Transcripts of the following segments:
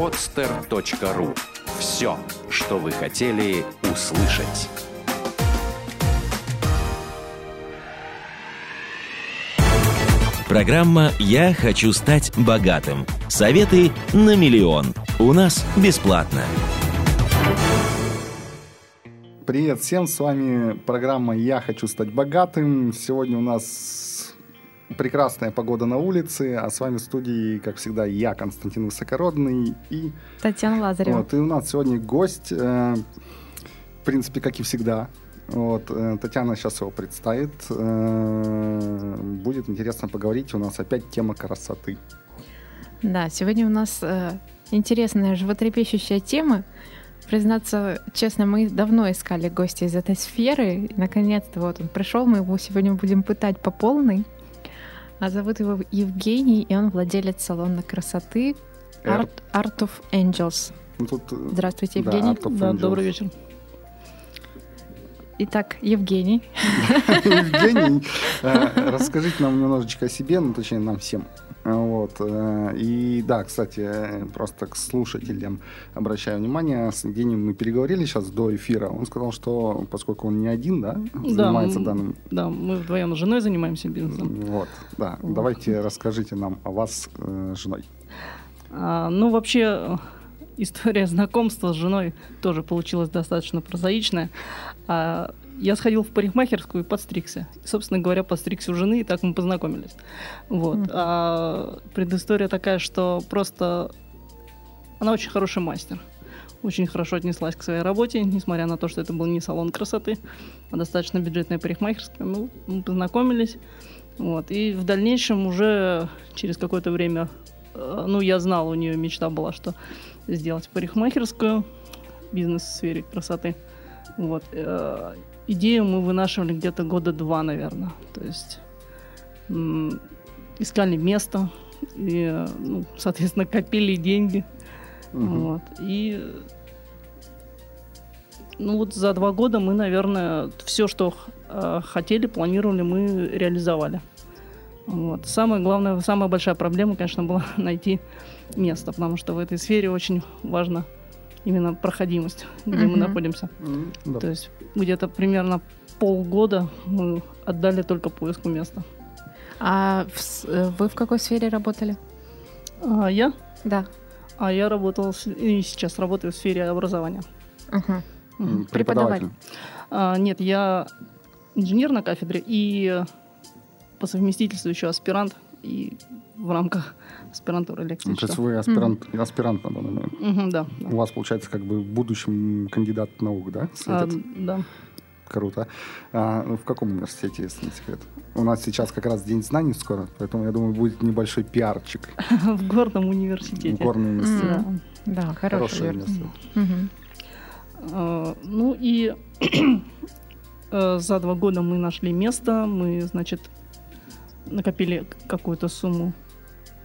podster.ru Все, что вы хотели услышать. Программа «Я хочу стать богатым». Советы на миллион. У нас бесплатно. Привет всем, с вами программа «Я хочу стать богатым». Сегодня у нас прекрасная погода на улице, а с вами в студии, как всегда, я, Константин Высокородный и... Татьяна Лазарева. Вот, и у нас сегодня гость, э, в принципе, как и всегда, вот, э, Татьяна сейчас его представит. Э, будет интересно поговорить. У нас опять тема красоты. Да, сегодня у нас э, интересная, животрепещущая тема. Признаться честно, мы давно искали гостя из этой сферы. И, наконец-то вот он пришел, мы его сегодня будем пытать по полной. А зовут его Евгений, и он владелец салона красоты Art, Art of Angels. Ну, тут, э, Здравствуйте, Евгений. Да, да, добрый вечер. Итак, Евгений. Евгений, э, расскажите нам немножечко о себе, ну, точнее, нам всем. Вот. Э, и да, кстати, просто к слушателям обращаю внимание, с Евгением мы переговорили сейчас до эфира. Он сказал, что поскольку он не один, да, занимается да, данным... Да, мы вдвоем с женой занимаемся бизнесом. Вот, да. Вот. Давайте расскажите нам о вас э, женой. А, ну, вообще, история знакомства с женой тоже получилась достаточно прозаичная. А, я сходил в парикмахерскую и подстригся. Собственно говоря, подстригся у жены, и так мы познакомились. Вот. Mm-hmm. А предыстория такая, что просто она очень хороший мастер. Очень хорошо отнеслась к своей работе, несмотря на то, что это был не салон красоты, а достаточно бюджетная парикмахерская. Ну, мы познакомились. Вот. И в дальнейшем уже через какое-то время, э, ну, я знал, у нее мечта была, что сделать парикмахерскую, бизнес в сфере красоты. Вот. Идею мы вынашивали где-то года два, наверное. То есть искали место, и, ну, соответственно, копили деньги. Угу. Вот. И ну вот за два года мы, наверное, все, что э, хотели, планировали, мы реализовали. Вот. Самая главная, самая большая проблема, конечно, была найти место, потому что в этой сфере очень важно именно проходимость, где mm-hmm. мы находимся. Mm-hmm. То есть где-то примерно полгода мы отдали только поиску места. А в, э, вы в какой сфере работали? А, я? Да. А я работал и сейчас работаю в сфере образования. Uh-huh. Mm-hmm. Преподаватель? А, нет, я инженер на кафедре и по совместительству еще аспирант и в рамках аспирантуры лекции. То есть вы аспирант, mm. аспирант на данный момент? Mm-hmm, да, да. У вас, получается, как бы в будущем кандидат наук, да? А, да. Круто. А, ну, в каком университете, если не секрет? У нас сейчас как раз День знаний скоро, поэтому, я думаю, будет небольшой пиарчик. В горном университете. В горном университете. Да, хороший университет. А, ну и э, за два года мы нашли место, мы, значит, накопили какую-то сумму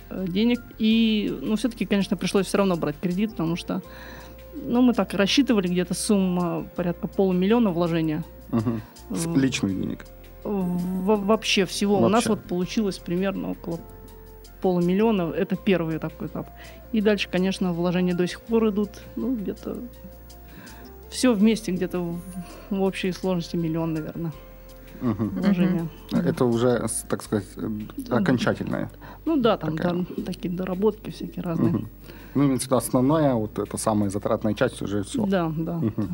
Э, денег. И, ну, все-таки, конечно, пришлось все равно брать кредит, потому что, ну, мы так рассчитывали где-то сумма порядка полумиллиона вложения. Угу. С личных денег? В- вообще всего. Вообще. У нас вот получилось примерно около полумиллиона. Это первый такой этап. И дальше, конечно, вложения до сих пор идут, ну, где-то все вместе где-то в, в общей сложности миллион, наверное угу. Это уже, так сказать, окончательное. Ну да, там, там такие доработки всякие разные. Угу. Ну, имеется в виду основная, вот это самая затратная часть уже все. Да, да. Угу.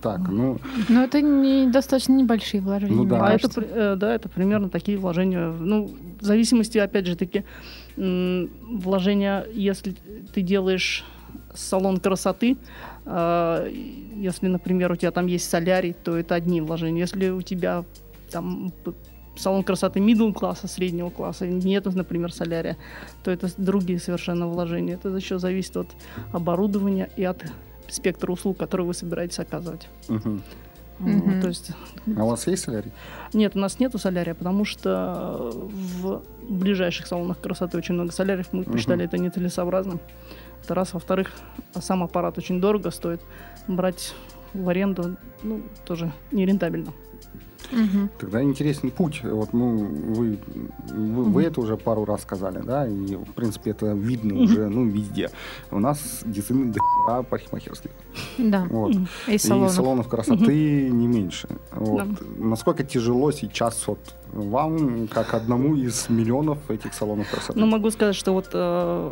Так, ну... Но это не, достаточно небольшие вложения. Ну да. А это, э, да, это примерно такие вложения. Ну, в зависимости, опять же таки, вложения, если ты делаешь салон красоты, э, если, например, у тебя там есть солярий, то это одни вложения. Если у тебя там салон красоты middle класса, среднего класса, нет, например, солярия, то это другие совершенно вложения. Это еще зависит от оборудования и от спектра услуг, которые вы собираетесь оказывать. Угу. Вот, то есть... А у вас есть солярий? Нет, у нас нету солярия, потому что в ближайших салонах красоты очень много соляриев. Мы посчитали угу. это нецелесообразным. Это раз. Во-вторых, сам аппарат очень дорого стоит. Брать в аренду ну, тоже нерентабельно. Мгм. Тогда интересный путь. Вот, ну, вы, вы, вы это уже пару раз сказали, да, и, в принципе, это видно Мгм. уже, ну, везде. У нас действительно до хера парикмахерских. Да. Вот. И И салонов. салонов красоты не меньше. Вот. Да. Насколько тяжело сейчас вот вам, как одному из миллионов этих салонов красоты? Ну, могу сказать, что вот э,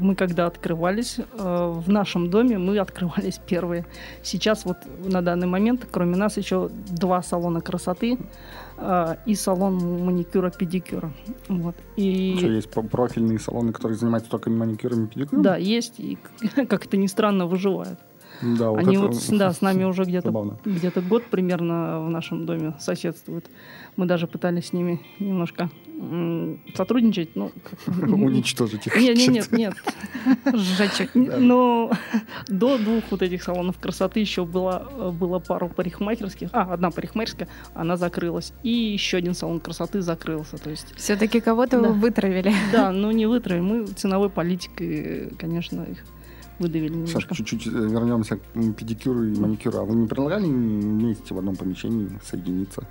мы когда открывались э, в нашем доме, мы открывались первые. Сейчас вот на данный момент, кроме нас, еще два салона красоты э, и салон маникюра-педикюра. Вот. И Что, есть профильные салоны, которые занимаются только маникюром и педикюром? да, есть, и как это ни странно, выживают. Да, вот Они это вот, да, с нами уже где-то где-то год примерно в нашем доме соседствуют. Мы даже пытались с ними немножко сотрудничать, ну, как- Уничтожить их. Нет, нет, нет, нет. Сжечь их. Но до двух вот этих салонов красоты еще было, было пару парикмахерских. А, одна парикмахерская, она закрылась. И еще один салон красоты закрылся. То есть, Все-таки кого-то Да. вы вытравили. да, ну не вытравили. Мы ценовой политикой, конечно, их выдавили Сейчас немножко. чуть-чуть э, вернемся к педикюру и маникюру. А вы не предлагали вместе в одном помещении соединиться?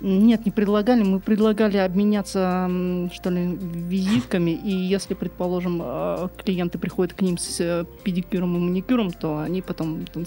Нет, не предлагали. Мы предлагали обменяться, что ли, визитками. И если, предположим, э, клиенты приходят к ним с э, педикюром и маникюром, то они потом там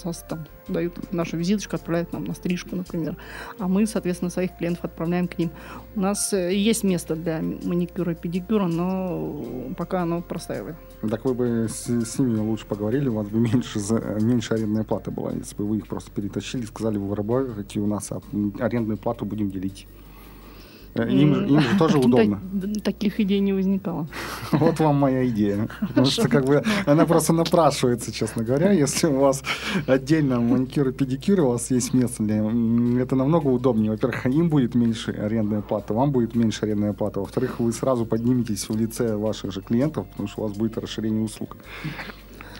дают нашу визиточку, отправляют нам на стрижку, например. А мы, соответственно, своих клиентов отправляем к ним. У нас э, есть место для маникюра и педикюра, но пока оно простаивает. Так вы бы с, с ними лучше поговорили, у вас бы меньше, за- меньше арендная плата была, если бы вы их просто перетащили, сказали, вы работаете у нас, а арендную плату будем делить. Им, им же тоже удобно. так- Таких идей не возникало. Вот вам моя идея. Потому что как бы она просто напрашивается, честно говоря. Если у вас отдельно маникюр и педикюр, у вас есть место для... Это намного удобнее. Во-первых, им будет меньше арендная плата, вам будет меньше арендная плата. Во-вторых, вы сразу подниметесь в лице ваших же клиентов, потому что у вас будет расширение услуг.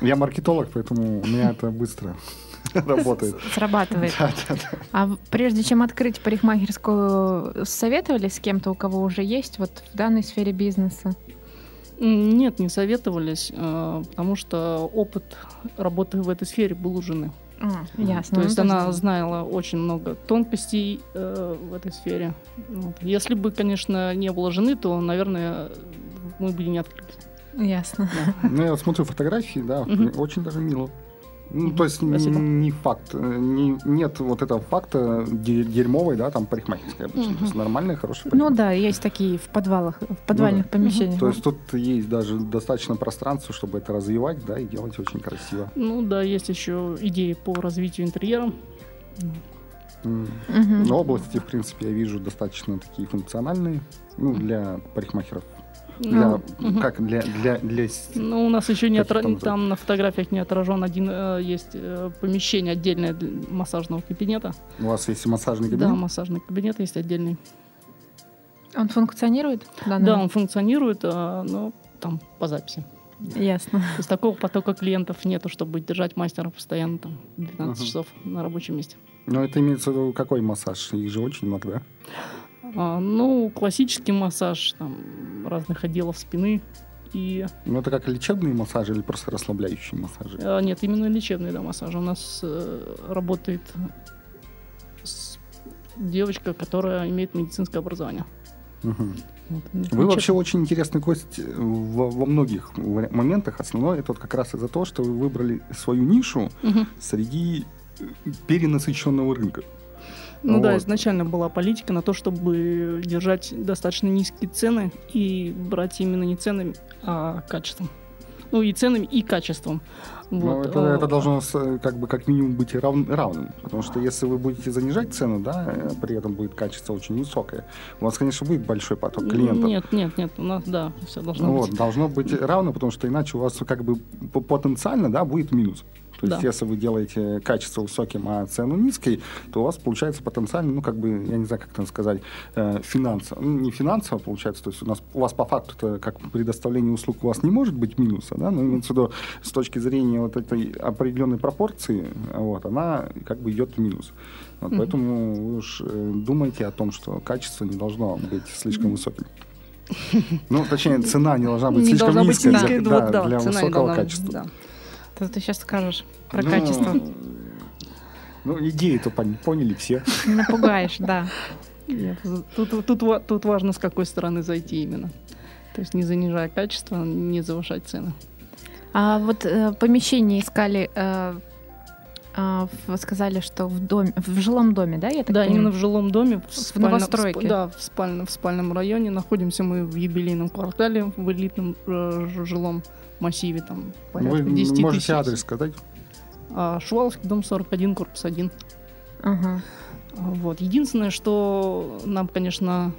Я маркетолог, поэтому у меня это быстро работает. Срабатывает. Да, да, да. А прежде чем открыть парикмахерскую, советовались с кем-то, у кого уже есть вот в данной сфере бизнеса? Нет, не советовались, э, потому что опыт работы в этой сфере был у жены. А, ясно. То Ну, есть то она знала очень много тонкостей э, в этой сфере. Вот. Если бы, конечно, не было жены, то, наверное, мы бы не открылись. Ясно. Ну, я вот смотрю фотографии, да, Мгм. очень даже мило. Ну, то есть Спасибо. не факт, э, не, нет вот этого факта де- дерьмовой, да, там парикмахерской обычно. Мгм. То есть нормальная, хорошая Ну парикмахерская. да, есть такие в подвалах, в подвальных да. помещениях. То есть тут есть даже достаточно пространства, чтобы это развивать, да, и делать очень красиво. Ну да, есть еще идеи по развитию интерьера. М. Мгм. Но области, в принципе, я вижу достаточно такие функциональные, ну, для парикмахеров. Для, Ну, как для, для, для Ну, у нас еще не отра- там на фотографиях не отражен один э, есть э, помещение отдельное для массажного кабинета. у вас есть массажный Да, кабинет? массажный кабинет есть отдельный. Он функционирует? Да, Да, он функционирует, а, но там по записи. Ясно. То есть такого потока клиентов нету, чтобы держать мастера постоянно там 12 Мгм. часов на рабочем месте. Но это имеется в виду какой массаж? Их же очень много, да? А, ну, классический массаж там, разных отделов спины. И Ну, это как лечебные массажи или просто расслабляющие массажи? а, нет, именно лечебный да, массаж. У нас э, работает с- девочка, которая имеет медицинское образование. Мгм. Вот. Вы вообще очень интересный гость во, во многих моментах. Основное это вот как раз из-за того, что вы выбрали свою нишу Мгм. среди перенасыщенного рынка. Ну да, Вот. изначально была политика на то, чтобы держать достаточно низкие цены и брать именно не ценами, а качеством. Ну и ценами, и качеством. Но Вот, это, а, это должно э, как бы как минимум быть рав- равным. Потому что если вы будете занижать цену, да, э, при этом будет качество очень высокое, у вас, конечно, будет большой поток клиентов. Нет, нет, нет, у нас, да, все должно Вот, быть. должно быть равно, потому что иначе у вас как бы потенциально, да, будет минус. То есть, Да. если вы делаете качество высоким, а цену низкой, то у вас получается потенциально, ну, как бы, я не знаю, как это сказать, э, финансово. Ну, не финансово получается, то есть у, нас, у вас по факту это как предоставление услуг у вас не может быть минуса, да, но имеется в виду с точки зрения вот этой определенной пропорции, вот, она как бы идет в минус. Вот, Мгм. Поэтому вы уж э, думайте о том, что качество не должно быть слишком высоким. Ну, точнее, цена не должна быть не слишком должна быть низкой низкой, для, да, да, для цена высокого должна- качества. да. Что ты сейчас скажешь про Ну, качество? Ну, идею-то пон- поняли все. Напугаешь, да. Нет, тут, тут, ва- тут важно, с какой стороны зайти именно. То есть не занижая качество, не завышать цены. А вот э, помещение искали, э, в- сказали, что в доме, в жилом доме, да, я так да, понимаю? именно в жилом доме. В, В новостройке. сп- да, в, спальном, в спальном районе. Находимся мы в юбилейном квартале, в элитном э, жилом массиве. Там порядка Вы 10 можете тысяч. адрес сказать? А, Шуваловский дом 41, корпус 1. Ага. Вот. Единственное, что нам, конечно,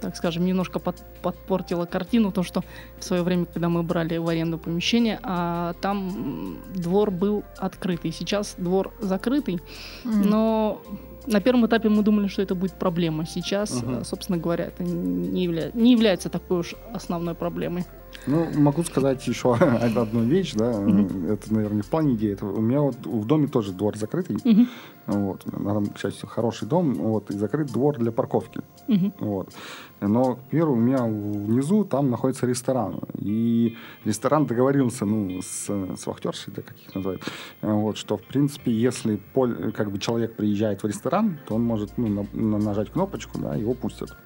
так скажем, немножко под- подпортило картину, то, что в свое время, когда мы брали в аренду помещение, а, там двор был открытый. Сейчас двор закрытый, М. но на первом этапе мы думали, что это будет проблема. Сейчас, э, собственно говоря, это не, явля- не является такой уж основной проблемой. Ну, могу сказать еще одну вещь, да, Мгм. это, наверное, не в плане идеи. Это у меня вот в доме тоже двор закрытый, Мгм. вот, наверное, к счастью, хороший дом, вот, и закрыт двор для парковки, Мгм. вот. Но, первый у меня внизу там находится ресторан, и ресторан договорился, ну, с, с вахтершей, да, как их называют, вот, что, в принципе, если как бы человек приезжает в ресторан, то он может, ну, на- на- нажать кнопочку, да, его пустят.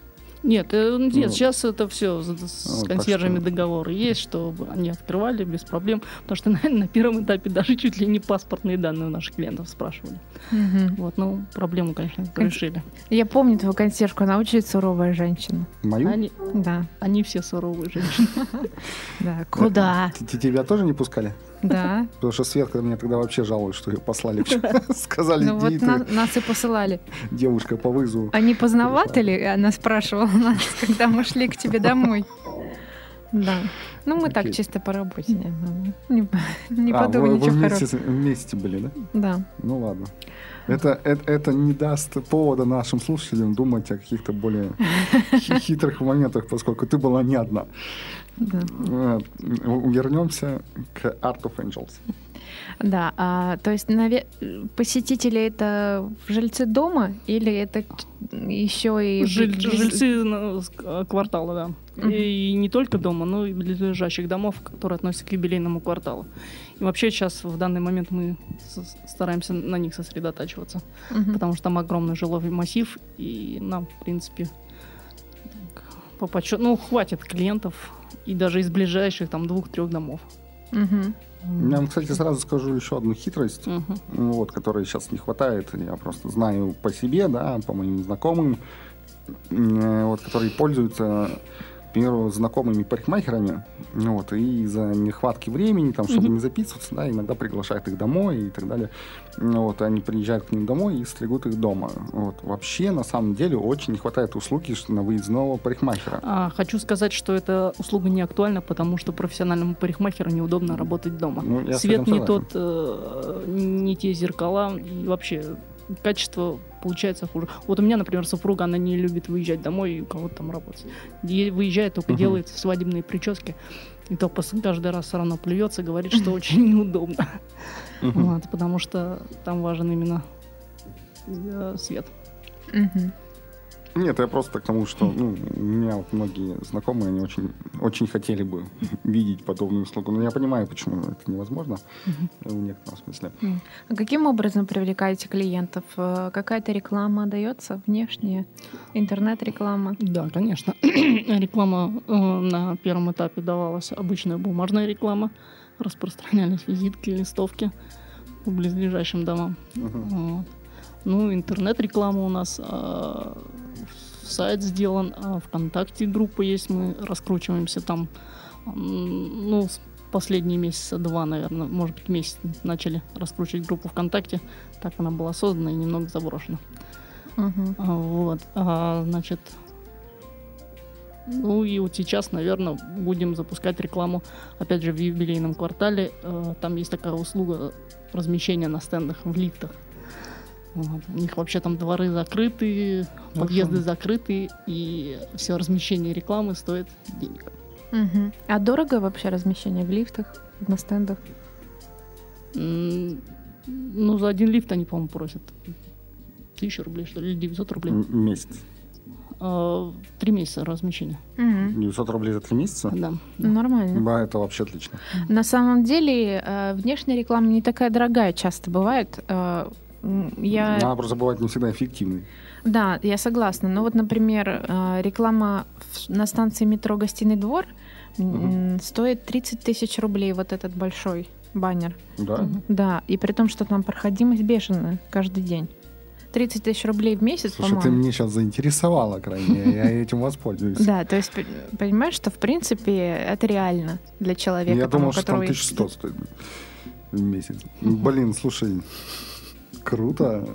Нет, э, нет, Вот. сейчас это все с так консьержами что- договоры есть, чтобы они открывали без проблем, потому что на, на первом этапе даже чуть ли не паспортные данные у наших клиентов спрашивали. Мгм. Вот, ну, проблему, конечно, Кон- решили. Я помню твою консьержку, она очень суровая женщина. Мою? Они, Да, они все суровые женщины. да. Куда? Тебя тоже не пускали? Да. Потому что Светка мне тогда вообще жалует, что ее послали. Сказали, Ну вот нас и посылали. девушка по вызову. А не поздновато ли? Она спрашивала нас, когда мы шли к тебе домой. Да. Ну, мы так чисто по работе. Не, не А, подумай вы, вы ничего хорошего. вместе были, да? Да. Ну ладно. Это, это, это не даст повода нашим слушателям думать о каких-то более хи- хитрых моментах, поскольку ты была не одна. Да. Э, Вернемся к Art of Angels. Да, а, то есть наве- посетители это жильцы дома или это еще и Жиль- жильцы э, квартала, да. Мгм. И не только дома, но и близлежащих домов, которые относятся к юбилейному кварталу. И вообще сейчас в данный момент мы стараемся на них сосредотачиваться, Мгм. потому что там огромный жилой массив, и нам, в принципе, по подсчету, ну, хватит клиентов, и даже из ближайших там двух-трех домов. Мгм. Я вам, кстати, сразу скажу еще одну хитрость, Мгм. вот, которой сейчас не хватает. Я просто знаю по себе, да, по моим знакомым, вот, которые пользуются, примеру, знакомыми парикмахерами, ну вот, и из-за нехватки времени, там, чтобы Мгм. не записываться, да, иногда приглашают их домой и так далее. Ну Вот, они приезжают к ним домой и стригут их дома. Вот. Вообще, на самом деле, очень не хватает услуги на выездного парикмахера. А, хочу сказать, что эта услуга не актуальна, потому что профессиональному парикмахеру неудобно работать дома. Ну, Свет не тот, э, не те зеркала, и вообще качество получается хуже. Вот у меня, например, супруга, она не любит выезжать домой и у кого-то там работать. Ей выезжает, только Мгм. делает свадебные прически. И то каждый раз все равно плюется, говорит, что очень неудобно. Мгм. Вот, потому что там важен именно э, свет. Мгм. Нет, я просто к тому, что ну, у меня вот многие знакомые, они очень, очень хотели бы видеть подобную услугу. Но я понимаю, почему это невозможно в некотором смысле. А каким образом привлекаете клиентов? Э, Какая-то реклама дается внешняя? Интернет-реклама? Да, конечно. реклама э, на первом этапе давалась обычная бумажная реклама. Распространялись визитки, листовки по близлежащим домам. Мгм. Вот. Ну, интернет-реклама у нас, э, сайт сделан, а ВКонтакте группа есть, мы раскручиваемся там. Ну, последние месяца два, наверное, может быть, месяц начали раскручивать группу ВКонтакте. Так она была создана и немного заброшена. А, Вот, а, значит, ну и вот сейчас, наверное, будем запускать рекламу, опять же, в юбилейном квартале. Э, Там есть такая услуга размещения на стендах в лифтах. Вот. У них вообще там дворы закрыты, подъезды закрыты, и все размещение рекламы стоит денег. Мгм. А дорого вообще размещение в лифтах, на стендах? М, Ну, за один лифт они, по-моему, просят тысячу рублей, что ли, или 900 рублей. М- Месяц. А, Три месяца размещения. Мгм. 900 рублей за три месяца? Да. Ну, Нормально. Да, это вообще отлично. На самом деле э, внешняя реклама не такая дорогая часто бывает. Я... Она просто бывает не всегда эффективной. Да, я согласна. Но вот, например, э, реклама на станции метро «Гостиный двор» м, стоит 30 тысяч рублей, вот этот большой баннер. Да? Да, и при том, что там проходимость бешеная каждый день. 30 тысяч рублей в месяц, Слушай, ты по-моему. мне сейчас заинтересовала крайне, я этим воспользуюсь. Да, то есть, понимаешь, что в принципе это реально для человека. Я думал, что там которого 1100 стоит в месяц. Блин, слушай, круто.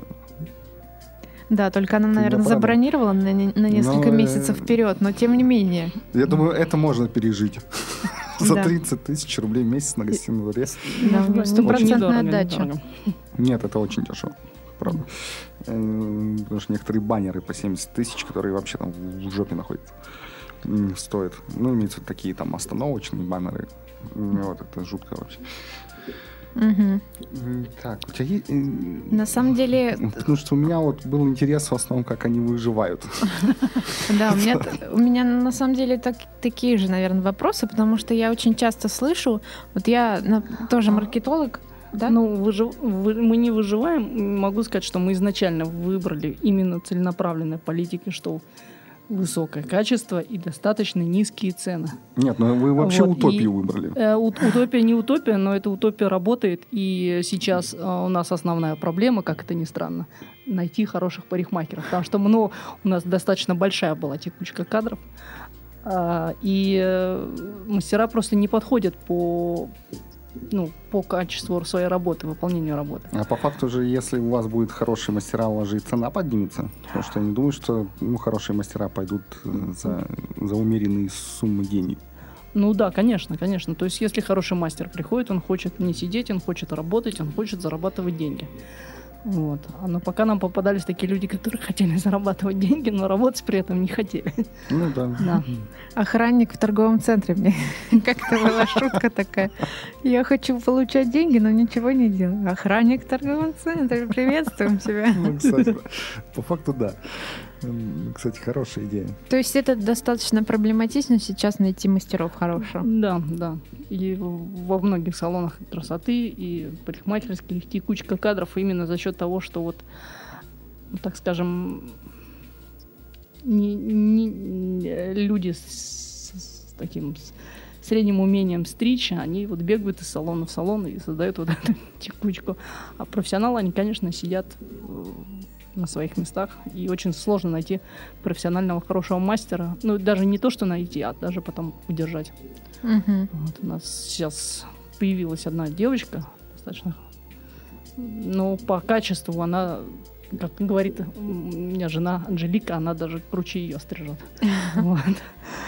Да, только она, наверное, порадовал. забронировала на, на несколько Ну, э, месяцев вперед, но тем не менее. Я думаю, это можно пережить. За Да. 30 тысяч рублей в месяц на гостином дворе. Да, у нее Недорого, стопроцентная отдача. Нет, это очень дешево. Правда. Э, Потому что некоторые баннеры по 70 тысяч, которые вообще там в жопе находятся, стоят. Ну, имеются такие там остановочные баннеры. Вот это жутко вообще. М, Так, у тебя есть... На самом деле, Потому что у меня вот был интерес в основном, как они выживают. Да, у меня, у меня на самом деле так, такие же, наверное, вопросы, потому что я очень часто слышу, вот я на- тоже маркетолог, да? Ну, выжив- вы- мы не выживаем. Могу сказать, что мы изначально выбрали именно целенаправленной политикой, что высокое качество и достаточно низкие цены. Нет, ну вы вообще Вот, утопию и- выбрали. Э, ут- Утопия не утопия, но эта утопия работает. И сейчас э, у нас основная проблема, как это ни странно, найти хороших парикмахеров. Потому что ну, у нас достаточно большая была текучка кадров. А, И э, мастера просто не подходят по, ну, по качеству своей работы, выполнению работы. А по факту же, если у вас будет хорошие мастера, у вас же и цена поднимется. Потому что я не думаю, что ну, хорошие мастера пойдут э, за, за умеренные суммы денег. Ну да, конечно, конечно. То есть, если хороший мастер приходит, он хочет не сидеть, он хочет работать, он хочет зарабатывать деньги. Вот. А но пока нам попадались такие люди, которые хотели зарабатывать деньги, но работать при этом не хотели. Ну да. Да. Охранник в торговом центре мне как-то была шутка такая. Я хочу получать деньги, но ничего не делаю. Охранник в торговом центре, приветствуем тебя. Ну, кстати, по факту да. Кстати, хорошая идея. То есть это достаточно проблематично сейчас найти мастеров хороших. Да, да. И во многих салонах красоты и парикмахерских текучка кадров именно за счет того, что вот, ну, так скажем, не, не- люди с, с таким с средним умением стричь, они вот бегают из салона в салон и создают вот эту текучку. А профессионалы, они, конечно, сидят на своих местах, и очень сложно найти профессионального хорошего мастера. Ну, даже не то, что найти, а даже потом удержать. Мгм. Вот у нас сейчас появилась одна девочка, достаточно, но по качеству она, как говорит у меня жена Анжелика, она даже круче ее стрижет. Вот.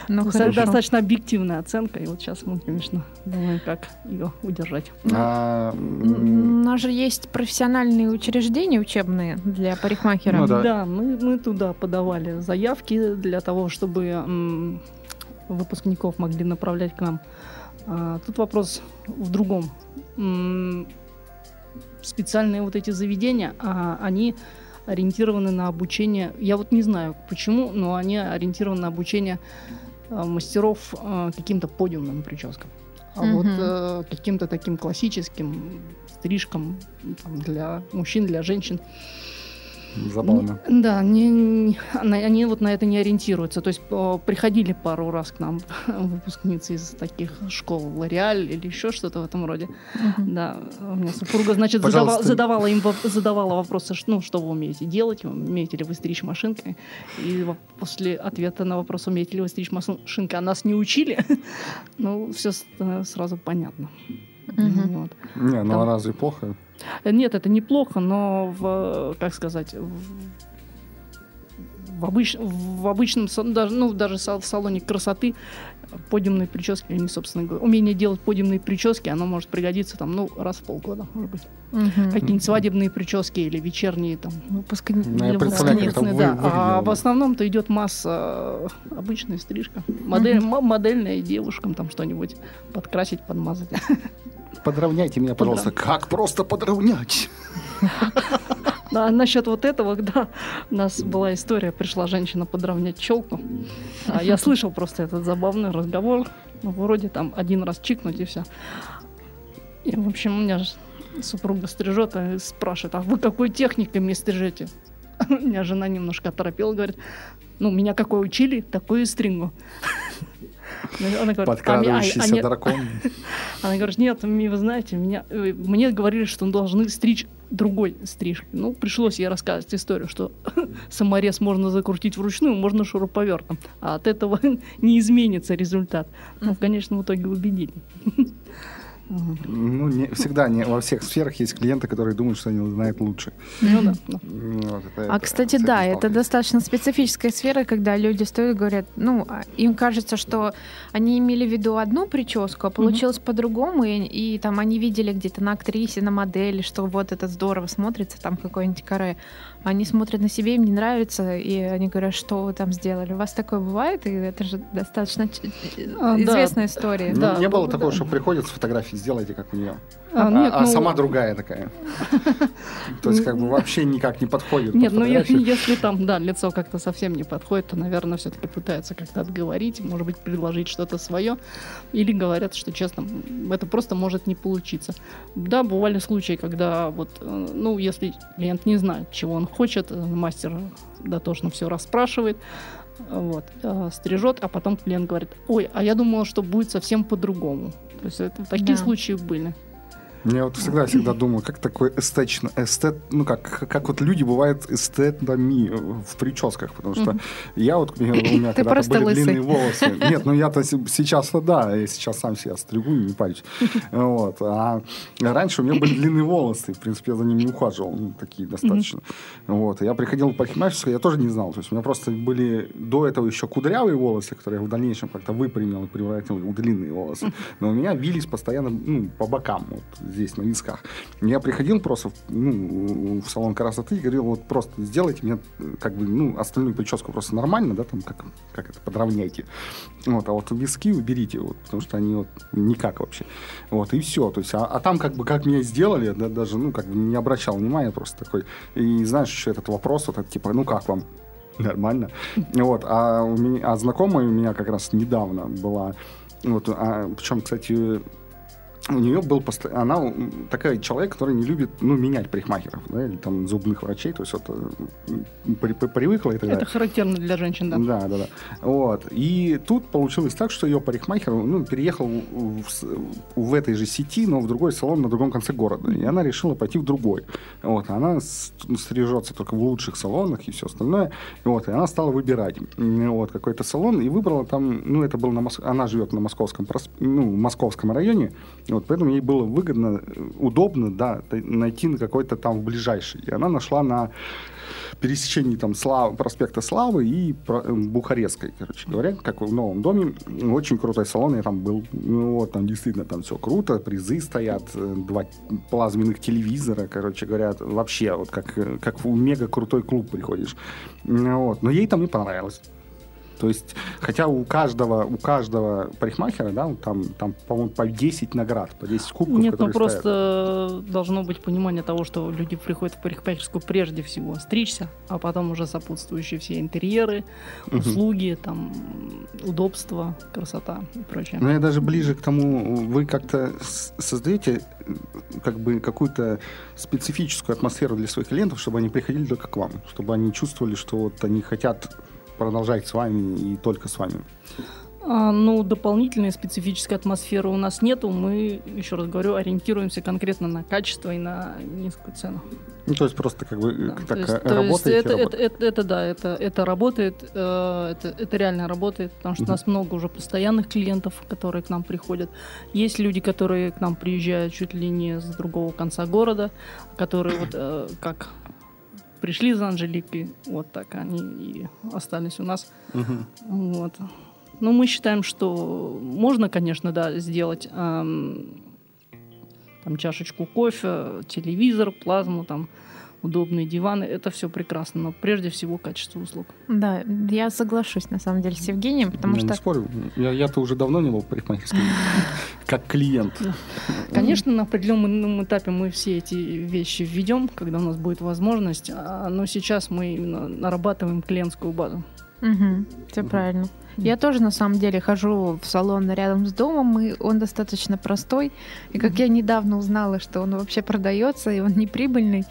Ну. Достаточно объективная оценка, и вот сейчас мы, конечно, думаем, как ее удержать. А, м, У нас же есть профессиональные учреждения учебные для парикмахеров. Ну да. Да, мы, мы туда подавали заявки для того, чтобы выпускников могли направлять к нам. А, тут вопрос в другом. Специальные вот эти заведения, а, они ориентированы на обучение. Я вот не знаю почему, но они ориентированы на обучение а, мастеров а, каким-то подиумным прическам. А вот Мгм. э, каким-то таким классическим стрижкам там, для мужчин, для женщин. Забавно. Не- да, не, не- они вот на это не ориентируются. То есть приходили пару раз к нам выпускницы из таких школ Лореаль или еще что-то в этом роде. Мгм. Да, у меня супруга, значит, задава- задавала им задавала вопросы, ну, что вы умеете делать, умеете ли вы стричь машинкой. И после ответа на вопрос, умеете ли вы стричь машинкой, а нас не учили, ну, все сразу понятно. Мгм. Вот. Не, ну Там- а разве плохо? Нет, это неплохо, но в, как сказать, в, в, обыч- в обычном, даже, ну, даже в салоне красоты подиумные прически, они, собственно говоря, умение делать подиумные прически, оно может пригодиться там, ну, раз в полгода, может быть. Мгм. Какие-нибудь свадебные прически или вечерние там. Ну, выпускниц. вы- да. выглядело А в основном-то идет масса э, обычная стрижка. Модель, м- модельная девушкам там что-нибудь подкрасить, подмазать. Подровняйте меня, пожалуйста. Как просто подровнять? А насчет вот этого, да, у нас была история, пришла женщина подровнять челку. А я слышал просто этот забавный разговор. Ну, вроде там один раз чикнуть и все. И, в общем, у меня супруга стрижет и спрашивает, а вы какой техникой мне стрижете? У меня жена немножко оторопела, говорит, ну, меня какой учили, такой и стрингу. Она говорит, Подкрадывающийся а, а, дракон. Она говорит, нет, вы знаете, меня, э, мне говорили, что мы должны стричь другой стрижкой. Ну, пришлось ей рассказывать историю, что саморез можно закрутить вручную, можно шуруповертом, а от этого не изменится результат. Ну, в конечном итоге убедили. Ну, не, всегда не, во всех сферах есть клиенты, которые думают, что они знают лучше. Ну да. Вот, это, а, это, кстати, да, это достаточно специфическая сфера, когда люди стоят и говорят, ну, а, им кажется, что они имели в виду одну прическу, а получилось mm-hmm. по-другому, и, и там они видели где-то на актрисе, на модели, что вот это здорово смотрится, там какой-нибудь каре. Они смотрят на себе, им не нравится, и они говорят, что вы там сделали. У вас такое бывает, и это же достаточно а, известная да. история. Ну, да, не было такого, что приходят с фотографией, сделайте как у нее. А, а, нет, а ну... сама другая такая. То есть как бы вообще никак не подходит. Нет, ну если там, да, лицо как-то совсем не подходит, то, наверное, все-таки пытаются как-то отговорить, может быть, предложить что-то свое. Или говорят, что, честно, это просто может не получиться. Да, бывали случаи, когда вот, э, ну, если клиент не знает, чего он хочет, э, мастер дотошно все расспрашивает, вот, э, стрижет, а потом клиент говорит, ой, а я думала, что будет совсем по-другому. То есть это, такие да. случаи были. Я вот всегда всегда думал, как такой эстетично, эстет, ну как, как вот люди бывают эстетами в прическах, потому что mm-hmm. я вот, у меня когда-то были лысый. длинные волосы. Нет, ну я-то сейчас-то да, я сейчас сам себя стригу, не парюсь. Вот. А раньше у меня были длинные волосы, в принципе, я за ними ухаживал, ну, такие достаточно. Mm-hmm. Вот. Я приходил в парикмахерскую, я тоже не знал, то есть у меня просто были до этого еще кудрявые волосы, которые я в дальнейшем как-то выпрямил и превратил в длинные волосы. Но у меня вились постоянно ну, по бокам, вот здесь, на висках. Я приходил просто ну, в салон красоты и говорил, вот просто сделайте мне как бы, ну, остальную прическу просто нормально, да, там, как, как это, подровняйте. Вот, а вот виски уберите, вот, потому что они вот никак вообще. Вот, и все. То есть, а, а там как бы, как меня сделали, да, даже, ну, как бы не обращал внимания, просто такой. И знаешь, еще этот вопрос, вот, типа, ну, как вам? Нормально. Вот, а, у меня, а знакомая у меня как раз недавно была, вот, а, причем, кстати, у нее был пост... она такая человек, который не любит ну, менять парикмахеров, да, или там зубных врачей, то есть вот э, при, при, привыкла и так Это характерно для женщин, да. Да, да, да. Вот. И тут получилось так, что ее парикмахер ну, переехал в, в, этой же сети, но в другой салон на другом конце города. И она решила пойти в другой. Вот. Она стрижется только в лучших салонах и все остальное. Вот. И она стала выбирать вот, какой-то салон и выбрала там, ну, это был на Мос... она живет на московском, ну, московском районе, вот, поэтому ей было выгодно, удобно, да, найти на какой-то там ближайший. И она нашла на пересечении там Слав, проспекта Славы и Бухарестской, короче говоря, как в новом доме. Очень крутой салон, я там был. Ну, вот, там действительно там все круто, призы стоят, э, два плазменных телевизора, короче говоря, вообще вот как, как в мега крутой клуб приходишь. Вот. Но ей там и понравилось. То есть, хотя у каждого, у каждого парикмахера, да, там, там по-моему, по 10 наград, по 10 кубков, Нет, ну просто стоят. должно быть понимание того, что люди приходят в парикмахерскую прежде всего стричься, а потом уже сопутствующие все интерьеры, услуги, угу. там, удобства, красота и прочее. Ну, я даже ближе к тому, вы как-то создаете как бы какую-то специфическую атмосферу для своих клиентов, чтобы они приходили только к вам, чтобы они чувствовали, что вот они хотят продолжать с вами и только с вами? А, ну, дополнительной специфической атмосферы у нас нету. Мы, еще раз говорю, ориентируемся конкретно на качество и на низкую цену. Ну, то есть просто как бы да, так есть, работаете? Это, это, это, это да, это, это работает, э, это, это реально работает, потому что угу. у нас много уже постоянных клиентов, которые к нам приходят. Есть люди, которые к нам приезжают чуть ли не с другого конца города, которые вот э, как пришли за Анжеликой, вот так они и остались у нас. Угу. Вот. Ну, мы считаем, что можно, конечно, да, сделать эм, там чашечку кофе, телевизор, плазму, там удобные диваны, это все прекрасно, но прежде всего качество услуг. Да, я соглашусь на самом деле с Евгением, потому я что... Не спорю, я, я-то уже давно не был в парикмахерской, как клиент. Конечно, на определенном этапе мы все эти вещи введем, когда у нас будет возможность, а, но сейчас мы именно нарабатываем клиентскую базу. Угу, все правильно. Я тоже на самом деле хожу в салон рядом с домом, и он достаточно простой. И как я недавно узнала, что он вообще продается, и он не прибыльный.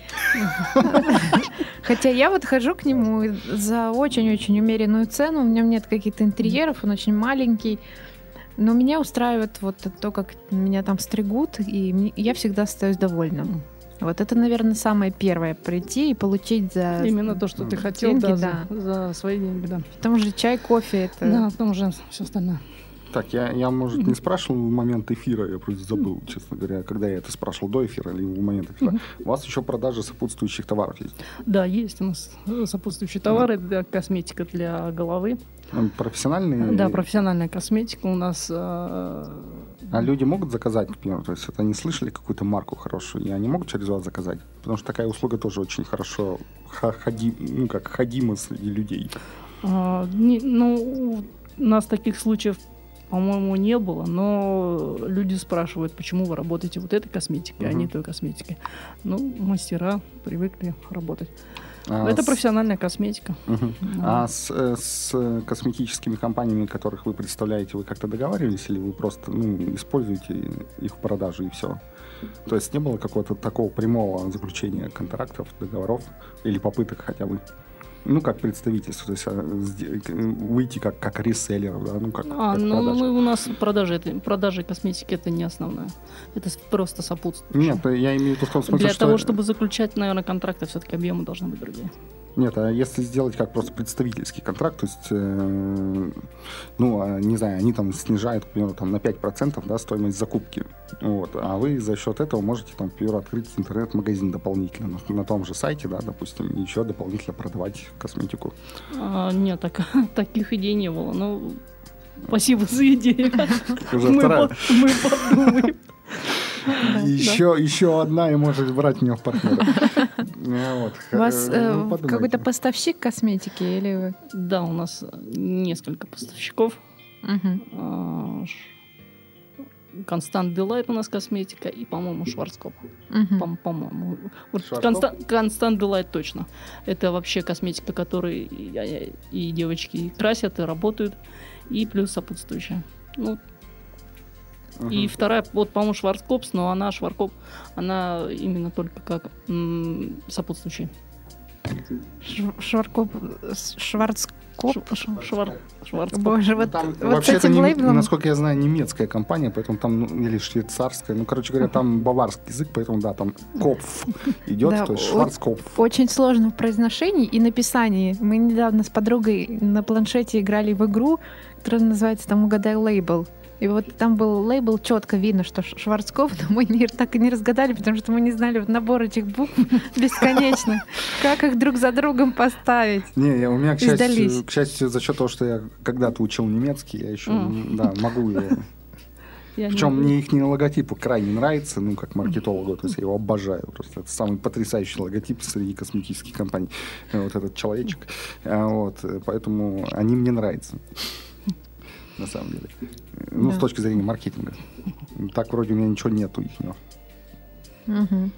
Хотя я вот хожу к нему за очень-очень умеренную цену. У меня нет каких-то интерьеров, он очень маленький. Но меня устраивает вот то, как меня там стригут, и я всегда остаюсь довольна. Вот это, наверное, самое первое прийти и получить за именно то, что ты хотел, деньги, да, да. За, за свои деньги, да. Потому что чай, кофе это. Да, потом уже все остальное. Так, я, я, может, не спрашивал в момент эфира, я просто забыл, честно говоря, когда я это спрашивал, до эфира или в момент эфира. У вас еще продажи сопутствующих товаров есть? Да, есть у нас сопутствующие товары, для косметика для головы. Профессиональные? Да, профессиональная косметика у нас. А, а люди могут заказать, например, то есть это они слышали какую-то марку хорошую, и они могут через вас заказать? Потому что такая услуга тоже очень хорошо ходи, ну, как ходима среди людей. А, не, ну, у нас таких случаев по-моему, не было, но люди спрашивают, почему вы работаете вот этой косметикой, uh-huh. а не той косметикой. Ну, мастера привыкли работать. А Это с... профессиональная косметика. Угу. Да. А с, э, с косметическими компаниями, которых вы представляете, вы как-то договаривались или вы просто ну, используете их в продаже и все? То есть не было какого-то такого прямого заключения контрактов, договоров или попыток хотя бы? Ну, как представительство, то есть а, выйти как, как реселлер, да, ну, как, а, как ну, мы, у нас продажи, это, продажи косметики это не основное. Это просто сопутствует. Нет, я имею в виду в том смысле, Для что... того, чтобы заключать, наверное, контракты, все-таки объемы должны быть другие. Нет, а если сделать как просто представительский контракт, то есть, э, ну, а, не знаю, они там снижают, к примеру, там, на 5% да, стоимость закупки, вот, а вы за счет этого можете, там, к примеру, открыть интернет-магазин дополнительно на, на том же сайте, да, допустим, еще дополнительно продавать косметику. А, нет, так, таких идей не было, ну, спасибо за идею. Уже мы, вторая. мы подумаем. Еще, еще одна, и может брать меня в партнеры. У вас э, ну, какой-то поставщик косметики или вы? Да, у нас несколько поставщиков. Констант Делайт у нас косметика и, по-моему, Шварцкоп. Угу. По-моему. Вот Констант Делайт точно. Это вообще косметика, которой и, и девочки красят, и работают, и плюс сопутствующая. Ну, Uh-huh. И вторая, вот, по-моему, Шварцкопс, но она Шваркоп, она именно только как м- сопутствующий. Шваркоп, Шварцкоп? Швар, Шварцкоп. Боже, вот, там, вот вообще с этим не, лейблом... Насколько я знаю, немецкая компания, поэтому там, ну, или швейцарская, ну, короче говоря, там баварский язык, поэтому, да, там Копф идет, да, то есть Шварцкопф. Очень сложно в произношении и написании. Мы недавно с подругой на планшете играли в игру, которая называется там «Угадай лейбл». И вот там был лейбл, четко видно, что Шварцков, но мы не, так и не разгадали, потому что мы не знали вот набор этих букв бесконечно. Как их друг за другом поставить? Не, я, у меня, к счастью, к счастью, за счет того, что я когда-то учил немецкий, я еще да, могу его я Причем не... мне их логотип крайне нравится, ну, как маркетологу, то есть я его обожаю. Просто это самый потрясающий логотип среди косметических компаний. Вот этот человечек. А, вот, поэтому они мне нравятся на самом деле. Ну, да. с точки зрения маркетинга. Так вроде у меня ничего нету их. Угу.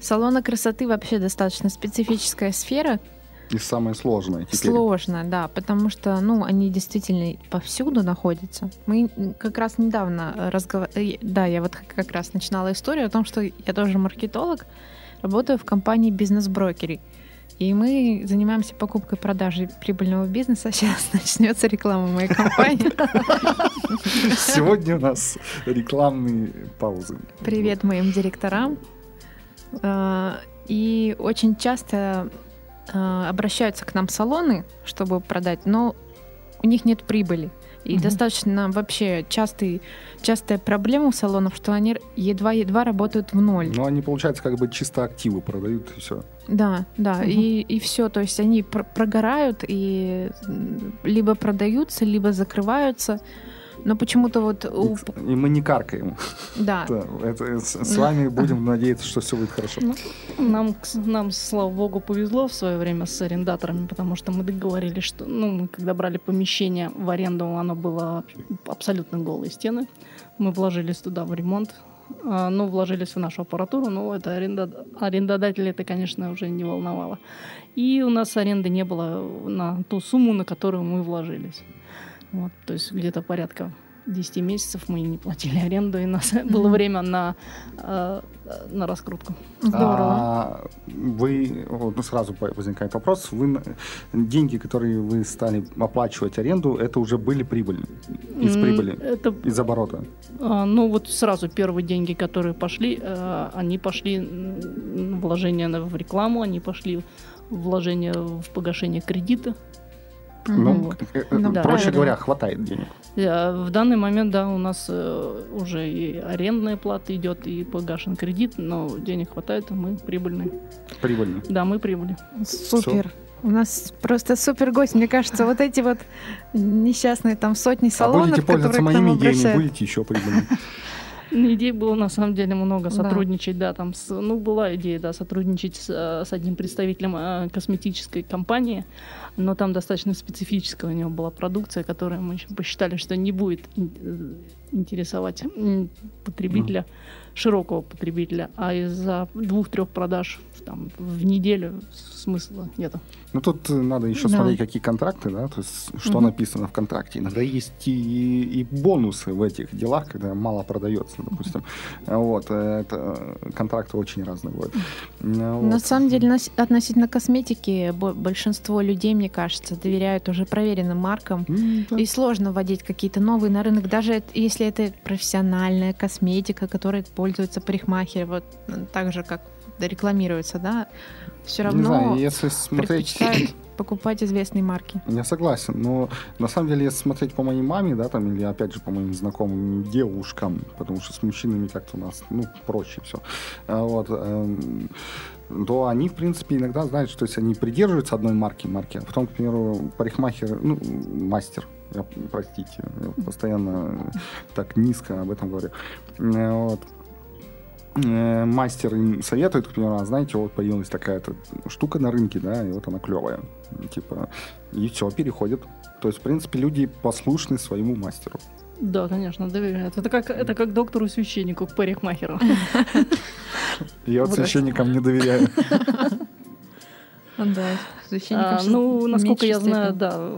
Салоны красоты вообще достаточно специфическая сфера. И самое сложное теперь. Сложно, да, потому что, ну, они действительно повсюду находятся. Мы как раз недавно разговаривали, да, я вот как раз начинала историю о том, что я тоже маркетолог, работаю в компании бизнес-брокерей. И мы занимаемся покупкой продажей прибыльного бизнеса. Сейчас начнется реклама моей компании. Сегодня у нас рекламные паузы. Привет моим директорам. А, и очень часто а, обращаются к нам салоны, чтобы продать, но у них нет прибыли. И угу. достаточно вообще частый, частая проблема у салонов, что они едва-едва работают в ноль. Ну, они, получается, как бы чисто активы продают и все. Да, да, угу. и, и все. То есть они пр- прогорают и либо продаются, либо закрываются. Но почему-то вот... У... И мы не каркаем. Да. да это, с, с вами будем надеяться, что все будет хорошо. Ну, нам, нам, слава богу, повезло в свое время с арендаторами, потому что мы договорились, что, ну, мы когда брали помещение в аренду, оно было абсолютно голые стены. Мы вложились туда в ремонт, А, ну, вложились в нашу аппаратуру, но это аренда... арендодателя это, конечно, уже не волновало. И у нас аренды не было на ту сумму, на которую мы вложились. Вот, то есть где-то порядка 10 месяцев мы не платили аренду, и у нас mm-hmm. было время на, э, на раскрутку. Здорово. А вы, вот, ну, сразу возникает вопрос, вы деньги, которые вы стали оплачивать аренду, это уже были прибыль, из прибыли, это, из оборота? А, ну вот сразу первые деньги, которые пошли, э, они пошли вложения в рекламу, они пошли вложения в погашение кредита. Ну, вот. Ну, проще правильно. говоря, хватает денег. В данный момент, да, у нас э, уже и арендная плата идет, и погашен кредит, но денег хватает, мы прибыльные. Прибыльные? Да, мы прибыли. Супер. Все. У нас просто супер гость. Мне кажется, вот эти вот несчастные там сотни салонов, а будете пользоваться моими идеями, будете еще прибыльными. Идей было на самом деле много. Сотрудничать, да, там, с, ну была идея, да, сотрудничать с, с одним представителем э, косметической компании, но там достаточно специфическая у него была продукция, которая мы посчитали, что не будет э, интересовать потребителя, mm. Широкого потребителя, а из-за двух-трех продаж там, в неделю смысла нету. Ну тут надо еще да. смотреть, какие контракты, да, то есть что угу. написано в контракте. Иногда есть и, и бонусы в этих делах, когда мало продается, допустим. Вот, это контракты очень разные бывают. Вот. На самом деле, относительно косметики, большинство людей, мне кажется, доверяют уже проверенным маркам. Mm, И сложно вводить какие-то новые на рынок, даже если это профессиональная косметика, которой пользуются парикмахеры, вот так же, как рекламируется, да, все равно не знаю, если смотреть... покупать известные марки. Я согласен, но на самом деле, если смотреть по моей маме, да, там, или опять же по моим знакомым девушкам, потому что с мужчинами как-то у нас, ну, проще все, а вот, эм, то они, в принципе, иногда знают, что если они придерживаются одной марки, марки, а потом, к примеру, парикмахер, ну, мастер, я, простите, я постоянно так низко об этом говорю, э, вот, мастер им советует, к примеру, «А знаете, вот появилась такая-то штука на рынке, да, и вот она клевая. Типа, и все, переходит. То есть, в принципе, люди послушны своему мастеру. Да, конечно, доверяют. Это как, это как доктору-священнику, к парикмахеру. Я вот священникам не доверяю. Да, а, Ну, насколько я знаю, да,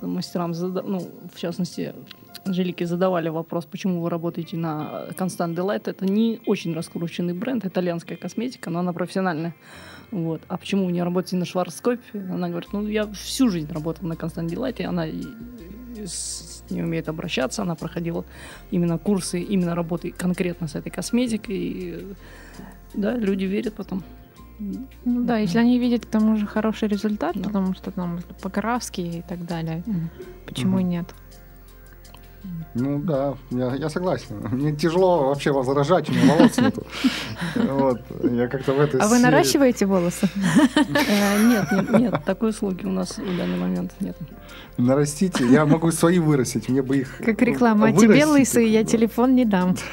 мастерам, ну, в частности, Анжелике задавали вопрос, почему вы работаете на Constant Delight. Это не очень раскрученный бренд, итальянская косметика, но она профессиональная. Вот. А почему вы не работаете на Шварцкопе? Она говорит, ну, я всю жизнь работала на Constant Delight, и она с ней умеет обращаться, она проходила именно курсы, именно работы конкретно с этой косметикой. И, да, люди верят потом. Ну да, если они видят к тому же хороший результат, да. потому что там покраски и так далее, mm почему mm нет? Ну да, я, я согласен. Мне тяжело вообще возражать, у меня волос нету. Вот, я как-то в этой А вы наращиваете волосы? Э, нет, нет, нет, такой услуги у нас в данный момент нет. Нарастите, я могу свои вырастить, мне бы их Как реклама, а тебе лысый, я телефон не дам.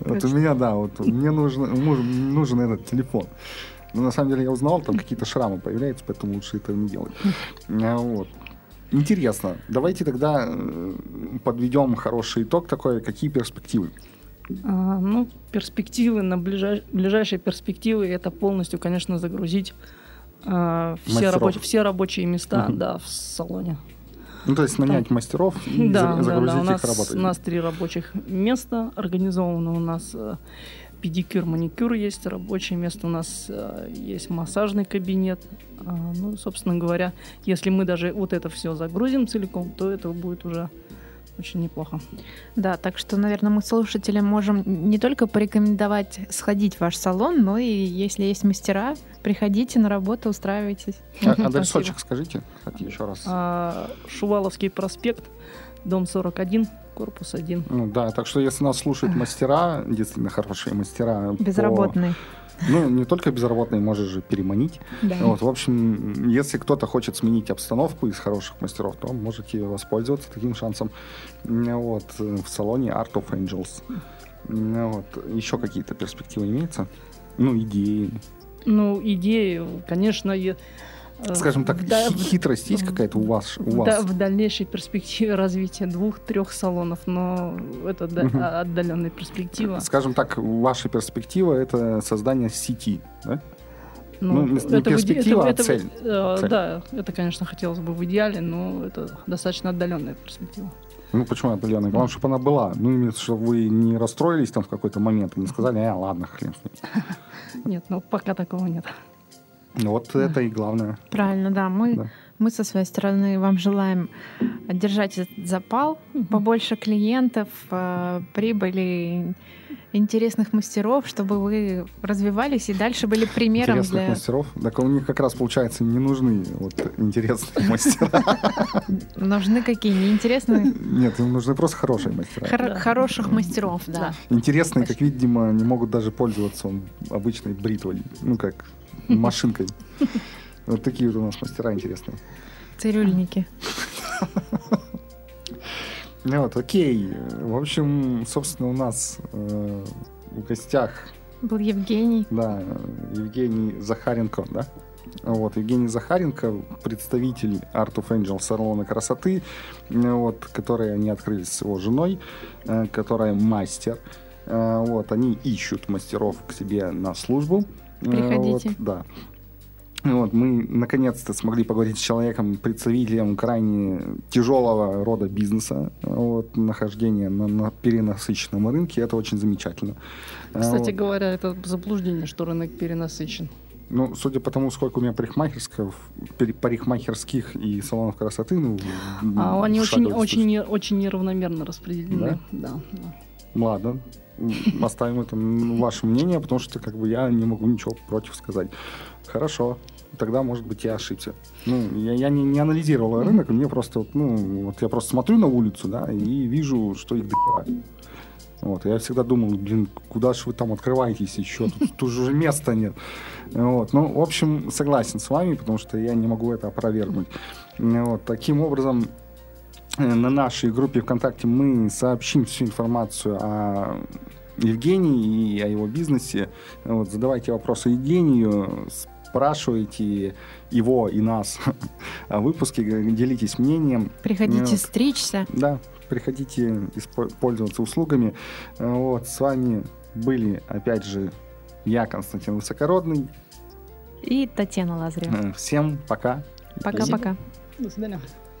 Вот у меня, да, вот мне нужен, нужен этот телефон. Но на самом деле я узнал, там какие-то шрамы появляются, поэтому лучше этого не делать. А вот. Интересно. Давайте тогда э, подведем хороший итог такой. Какие перспективы? А, ну, перспективы на ближай... ближайшие перспективы это полностью, конечно, загрузить а, все, рабоч... все рабочие места угу. да, в салоне. Ну, то есть нанять Там... мастеров и да, загрузить да, да. У нас, их работой. У нас три рабочих места организовано. У нас э, педикюр, маникюр есть, рабочее место у нас э, есть массажный кабинет. А, ну, собственно говоря, если мы даже вот это все загрузим целиком, то это будет уже очень неплохо. Да, так что, наверное, мы слушателям можем не только порекомендовать сходить в ваш салон, но и если есть мастера, приходите на работу, устраивайтесь. А, адресочек скажите, кстати, еще раз. А, Шуваловский проспект, дом 41, корпус один. Ну да, так что если нас слушают мастера, действительно хорошие мастера. Безработные. По... Ну, не только безработные, можешь же переманить. Да. Вот, в общем, если кто-то хочет сменить обстановку из хороших мастеров, то можете воспользоваться таким шансом вот, в салоне Art of Angels. Вот. Еще какие-то перспективы имеются? Ну, идеи. Ну, идеи, конечно, Скажем так, да- хи- хитрость есть какая-то у вас? У в, да- вас? в дальнейшей перспективе развития двух-трех салонов, но это да- а- отдаленная перспектива. Скажем так, ваша перспектива это создание сети, да? Ну, не в иде- перспектива, а цель. э, Цель. Да, это, конечно, хотелось бы в идеале, но это достаточно отдаленная перспектива. Ну почему отдаленная? Главное, чтобы она была. Ну, именно, чтобы вы не расстроились там в какой-то момент и не сказали, а, ладно, хрен с ним. Нет, ну пока такого нет. Ну, Вот это и главное. Правильно, да. Мы, Да. мы со своей стороны вам желаем держать этот запал, побольше клиентов, э, прибыли, интересных мастеров, чтобы вы развивались и дальше были примером Интересных для... мастеров. Так у них как раз, получается, не нужны вот интересные мастера. Нужны какие? Неинтересные? Нет, им нужны просто хорошие мастера. Хор- Да. Хороших мастеров, да. Интересные, как видимо, не могут даже пользоваться обычной бритвой. Ну, как машинкой. Вот такие вот у нас мастера интересные. Цирюльники. Ну вот, окей. В общем, собственно, у нас э, в гостях, Был Евгений. да, Евгений Захаренко, да? Вот, Евгений Захаренко, представитель Art of Angel салона красоты, вот, которые они открыли с его женой, э, которая мастер. Э, Вот, они ищут мастеров к себе на службу. Э, Приходите. вот, да. Вот, мы наконец-то смогли поговорить с человеком, представителем крайне тяжелого рода бизнеса, вот, нахождение на, на перенасыщенном рынке, это очень замечательно. А, Кстати вот. говоря, это заблуждение, что рынок перенасыщен. Ну, судя по тому, сколько у меня парикмахерских, парикмахерских и салонов красоты, ну, А они очень, очень, не- очень неравномерно распределены. Да? Да, Ладно, м, оставим это ваше мнение, потому что как бы я не могу ничего против сказать. Хорошо, тогда, может быть, я ошибся. Ну, я, я не, не анализировал рынок, мне просто, ну, вот я просто смотрю на улицу, да, и вижу, что их дохера. Вот, я всегда думал, блин, куда же вы там открываетесь еще, тут, тут же места нет. Вот, ну, в общем, согласен с вами, потому что я не могу это опровергнуть. Вот, таким образом, на нашей группе ВКонтакте мы сообщим всю информацию о Евгении и о его бизнесе. Вот, задавайте вопросы Евгению, спрашивайте его и нас о выпуске, делитесь мнением. Приходите Вот. стричься. Да, приходите пользоваться услугами. Э, Вот, с вами были, опять же, я, Константин Высокородный. И Татьяна Лазарева. Э, Всем пока. Пока-пока. До свидания.